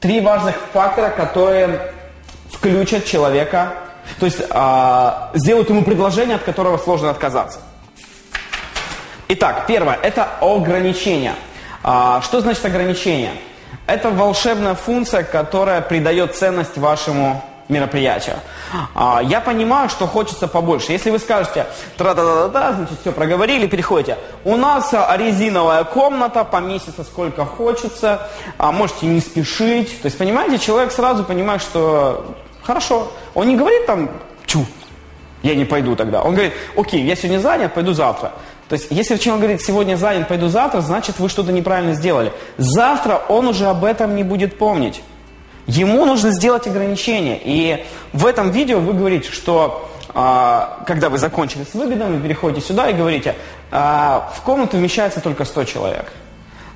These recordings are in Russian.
Три важных фактора, которые включат человека, то есть а, сделают ему предложение, от которого сложно отказаться. Итак, первое – это ограничение. А, что значит ограничение? Это волшебная функция, которая придает ценность вашему мероприятию. А, я понимаю, что хочется побольше. Если вы скажете, тра-да-да-да, значит, все проговорили, переходите. У нас резиновая комната, по месяцу сколько хочется, а, можете не спешить. То есть, понимаете, человек сразу понимает, что хорошо. Он не говорит там, чу, я не пойду тогда. Он говорит, окей, я сегодня занят, пойду завтра. То есть, если человек говорит, сегодня занят, пойду завтра, значит, вы что-то неправильно сделали. Завтра он уже об этом не будет помнить. Ему нужно сделать ограничение. И в этом видео вы говорите, что а, когда вы закончили с выгодом, вы переходите сюда и говорите, а, в комнату вмещается только 100 человек.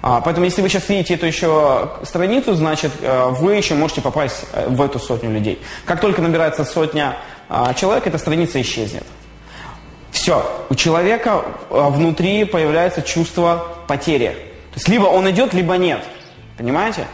А, поэтому, если вы сейчас видите эту еще страницу, значит, вы еще можете попасть э, в эту сотню людей. Как только набирается сотня человек, эта страница исчезнет. Все, у человека внутри появляется чувство потери. То есть либо он идет, либо нет. Понимаете?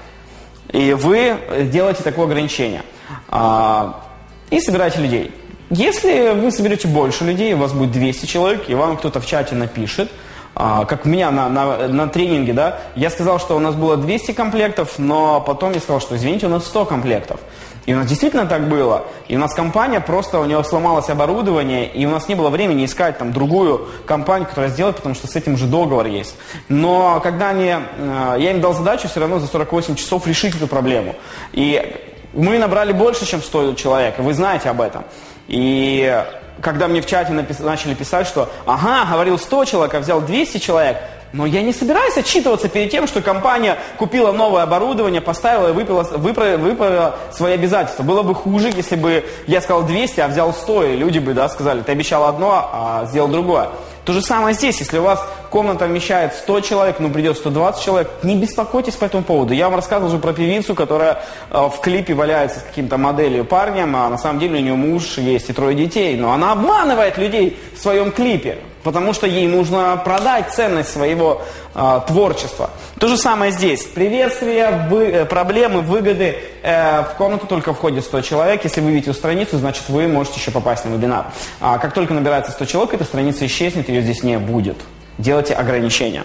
И вы делаете такое ограничение. А, и собираете людей. Если вы соберете больше людей, у вас будет 200 человек, и вам кто-то в чате напишет, а, как у меня на, на, на тренинге, да, я сказал, что у нас было 200 комплектов, но потом я сказал, что извините, у нас 100 комплектов. И у нас действительно так было. И у нас компания просто, у нее сломалось оборудование, и у нас не было времени искать там другую компанию, которая сделает, потому что с этим уже договор есть. Но когда они, э, я им дал задачу все равно за 48 часов решить эту проблему. И мы набрали больше, чем 100 человек, и вы знаете об этом. И когда мне в чате напис- начали писать, что ага, говорил 100 человек, а взял 200 человек, но я не собираюсь отчитываться перед тем, что компания купила новое оборудование, поставила и выпила, выправила, выправила свои обязательства. Было бы хуже, если бы я сказал 200, а взял 100, и люди бы да, сказали, ты обещал одно, а сделал другое. То же самое здесь, если у вас комната вмещает 100 человек, ну придет 120 человек, не беспокойтесь по этому поводу. Я вам рассказывал уже про певицу, которая э, в клипе валяется с каким-то моделью парнем, а на самом деле у нее муж есть и трое детей, но она обманывает людей в своем клипе. Потому что ей нужно продать ценность своего э, творчества. То же самое здесь. Приветствие, вы, э, проблемы, выгоды. Э, в комнату только входит 100 человек. Если вы видите страницу, значит вы можете еще попасть на вебинар. А как только набирается 100 человек, эта страница исчезнет, ее здесь не будет. Делайте ограничения.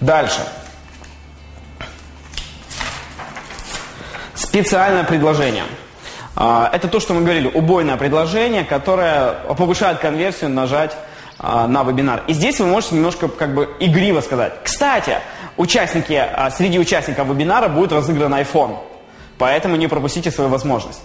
Дальше. Специальное предложение. А, это то, что мы говорили, убойное предложение, которое повышает конверсию, нажать а, на вебинар. И здесь вы можете немножко как бы игриво сказать. Кстати, участники, а, среди участников вебинара будет разыгран iPhone. Поэтому не пропустите свою возможность.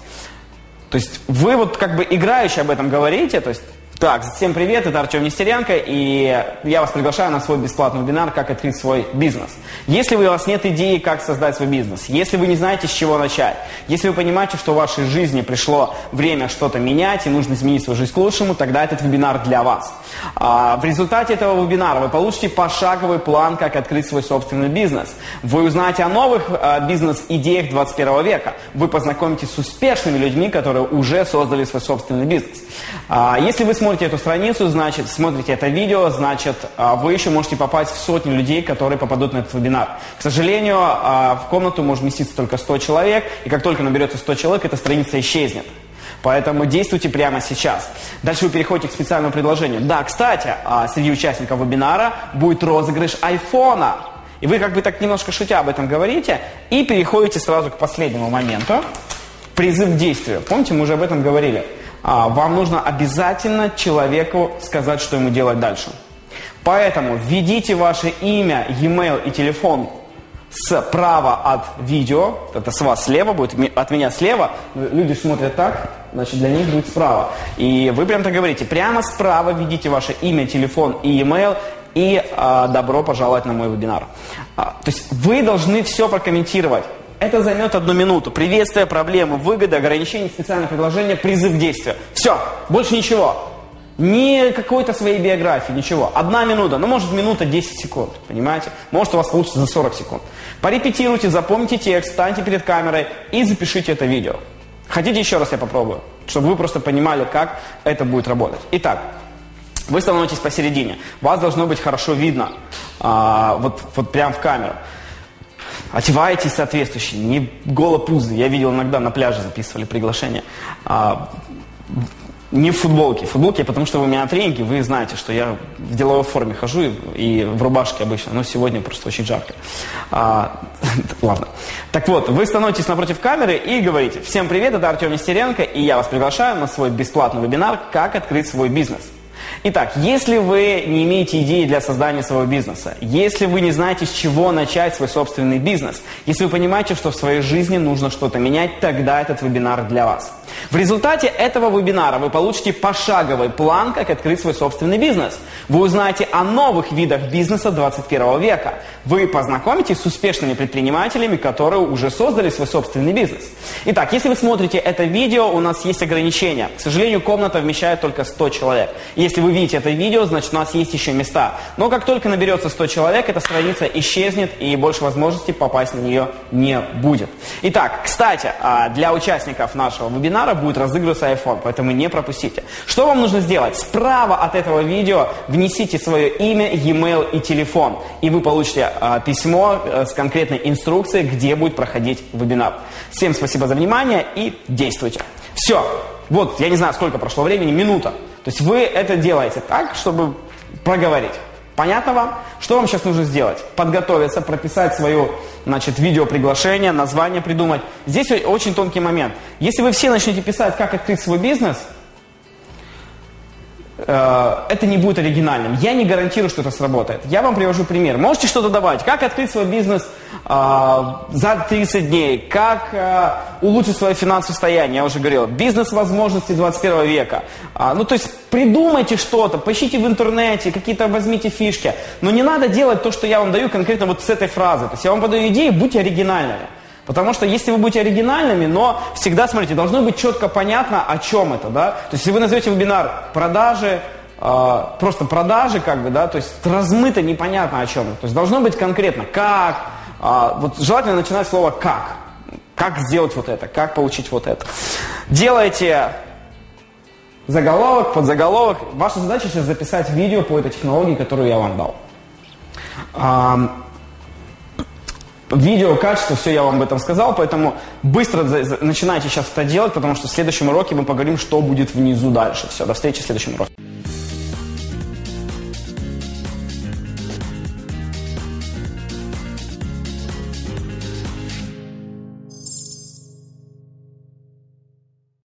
То есть вы вот как бы играюще об этом говорите, то есть так, всем привет, это Артем Нестеренко, и я вас приглашаю на свой бесплатный вебинар «Как открыть свой бизнес». Если у вас нет идеи, как создать свой бизнес, если вы не знаете, с чего начать, если вы понимаете, что в вашей жизни пришло время что-то менять и нужно изменить свою жизнь к лучшему, тогда этот вебинар для вас. А, в результате этого вебинара вы получите пошаговый план, как открыть свой собственный бизнес. Вы узнаете о новых а, бизнес-идеях 21 века. Вы познакомитесь с успешными людьми, которые уже создали свой собственный бизнес. А, если вы смотрите эту страницу, значит, смотрите это видео, значит, а, вы еще можете попасть в сотню людей, которые попадут на этот вебинар. К сожалению, а, в комнату может вместиться только 100 человек, и как только наберется 100 человек, эта страница исчезнет. Поэтому действуйте прямо сейчас. Дальше вы переходите к специальному предложению. Да, кстати, среди участников вебинара будет розыгрыш айфона. И вы как бы так немножко шутя об этом говорите, и переходите сразу к последнему моменту. Призыв к действию. Помните, мы уже об этом говорили. А, вам нужно обязательно человеку сказать, что ему делать дальше. Поэтому введите ваше имя, e-mail и телефон справа от видео, это с вас слева будет, от меня слева, люди смотрят так, значит для них будет справа. И вы прям так говорите, прямо справа введите ваше имя, телефон и e-mail, и а, добро пожаловать на мой вебинар. А, то есть вы должны все прокомментировать. Это займет одну минуту. Приветствие, проблемы, выгода, ограничение, специальное предложение, призыв к действию. Все, больше ничего. Ни какой-то своей биографии, ничего. Одна минута, ну может минута 10 секунд, понимаете? Может у вас получится за 40 секунд. Порепетируйте, запомните текст, встаньте перед камерой и запишите это видео. Хотите еще раз я попробую? Чтобы вы просто понимали, как это будет работать. Итак, вы становитесь посередине. Вас должно быть хорошо видно. А, вот, вот прям в камеру. Одевайтесь соответствующе, не голопузы. Я видел иногда на пляже записывали приглашение. А, не в футболке. В футболке, потому что вы у меня на тренинге, вы знаете, что я в деловой форме хожу и, и в рубашке обычно, но сегодня просто очень жарко. А, ладно. Так вот, вы становитесь напротив камеры и говорите, всем привет, это Артем Нестеренко, и я вас приглашаю на свой бесплатный вебинар «Как открыть свой бизнес». Итак, если вы не имеете идеи для создания своего бизнеса, если вы не знаете, с чего начать свой собственный бизнес, если вы понимаете, что в своей жизни нужно что-то менять, тогда этот вебинар для вас. В результате этого вебинара вы получите пошаговый план, как открыть свой собственный бизнес. Вы узнаете о новых видах бизнеса 21 века. Вы познакомитесь с успешными предпринимателями, которые уже создали свой собственный бизнес. Итак, если вы смотрите это видео, у нас есть ограничения. К сожалению, комната вмещает только 100 человек. Если вы видите это видео, значит у нас есть еще места. Но как только наберется 100 человек, эта страница исчезнет и больше возможностей попасть на нее не будет. Итак, кстати, а, для участников нашего вебинара будет разыгрываться iPhone, поэтому не пропустите. Что вам нужно сделать? Справа от этого видео внесите свое имя, e-mail и телефон, и вы получите а, письмо а, с конкретной инструкцией, где будет проходить вебинар. Всем спасибо за внимание и действуйте. Все. Вот, я не знаю, сколько прошло времени, минута. То есть вы это делаете так, чтобы проговорить. Понятно вам? Что вам сейчас нужно сделать? Подготовиться, прописать свое значит, видеоприглашение, название придумать. Здесь очень тонкий момент. Если вы все начнете писать, как открыть свой бизнес – это не будет оригинальным. Я не гарантирую, что это сработает. Я вам привожу пример. Можете что-то давать? Как открыть свой бизнес э, за 30 дней? Как э, улучшить свое финансовое состояние? Я уже говорил. Бизнес-возможности 21 века. А, ну, то есть придумайте что-то, поищите в интернете, какие-то возьмите фишки. Но не надо делать то, что я вам даю конкретно вот с этой фразы. То есть я вам подаю идеи, будьте оригинальными. Потому что если вы будете оригинальными, но всегда, смотрите, должно быть четко понятно, о чем это, да. То есть, если вы назовете вебинар продажи, э, просто продажи, как бы, да, то есть размыто непонятно о чем. То есть должно быть конкретно, как, э, вот желательно начинать слово как. Как сделать вот это, как получить вот это. Делайте заголовок, подзаголовок. Ваша задача сейчас записать видео по этой технологии, которую я вам дал. Видео, качество, все я вам об этом сказал, поэтому быстро начинайте сейчас это делать, потому что в следующем уроке мы поговорим, что будет внизу дальше. Все, до встречи в следующем уроке.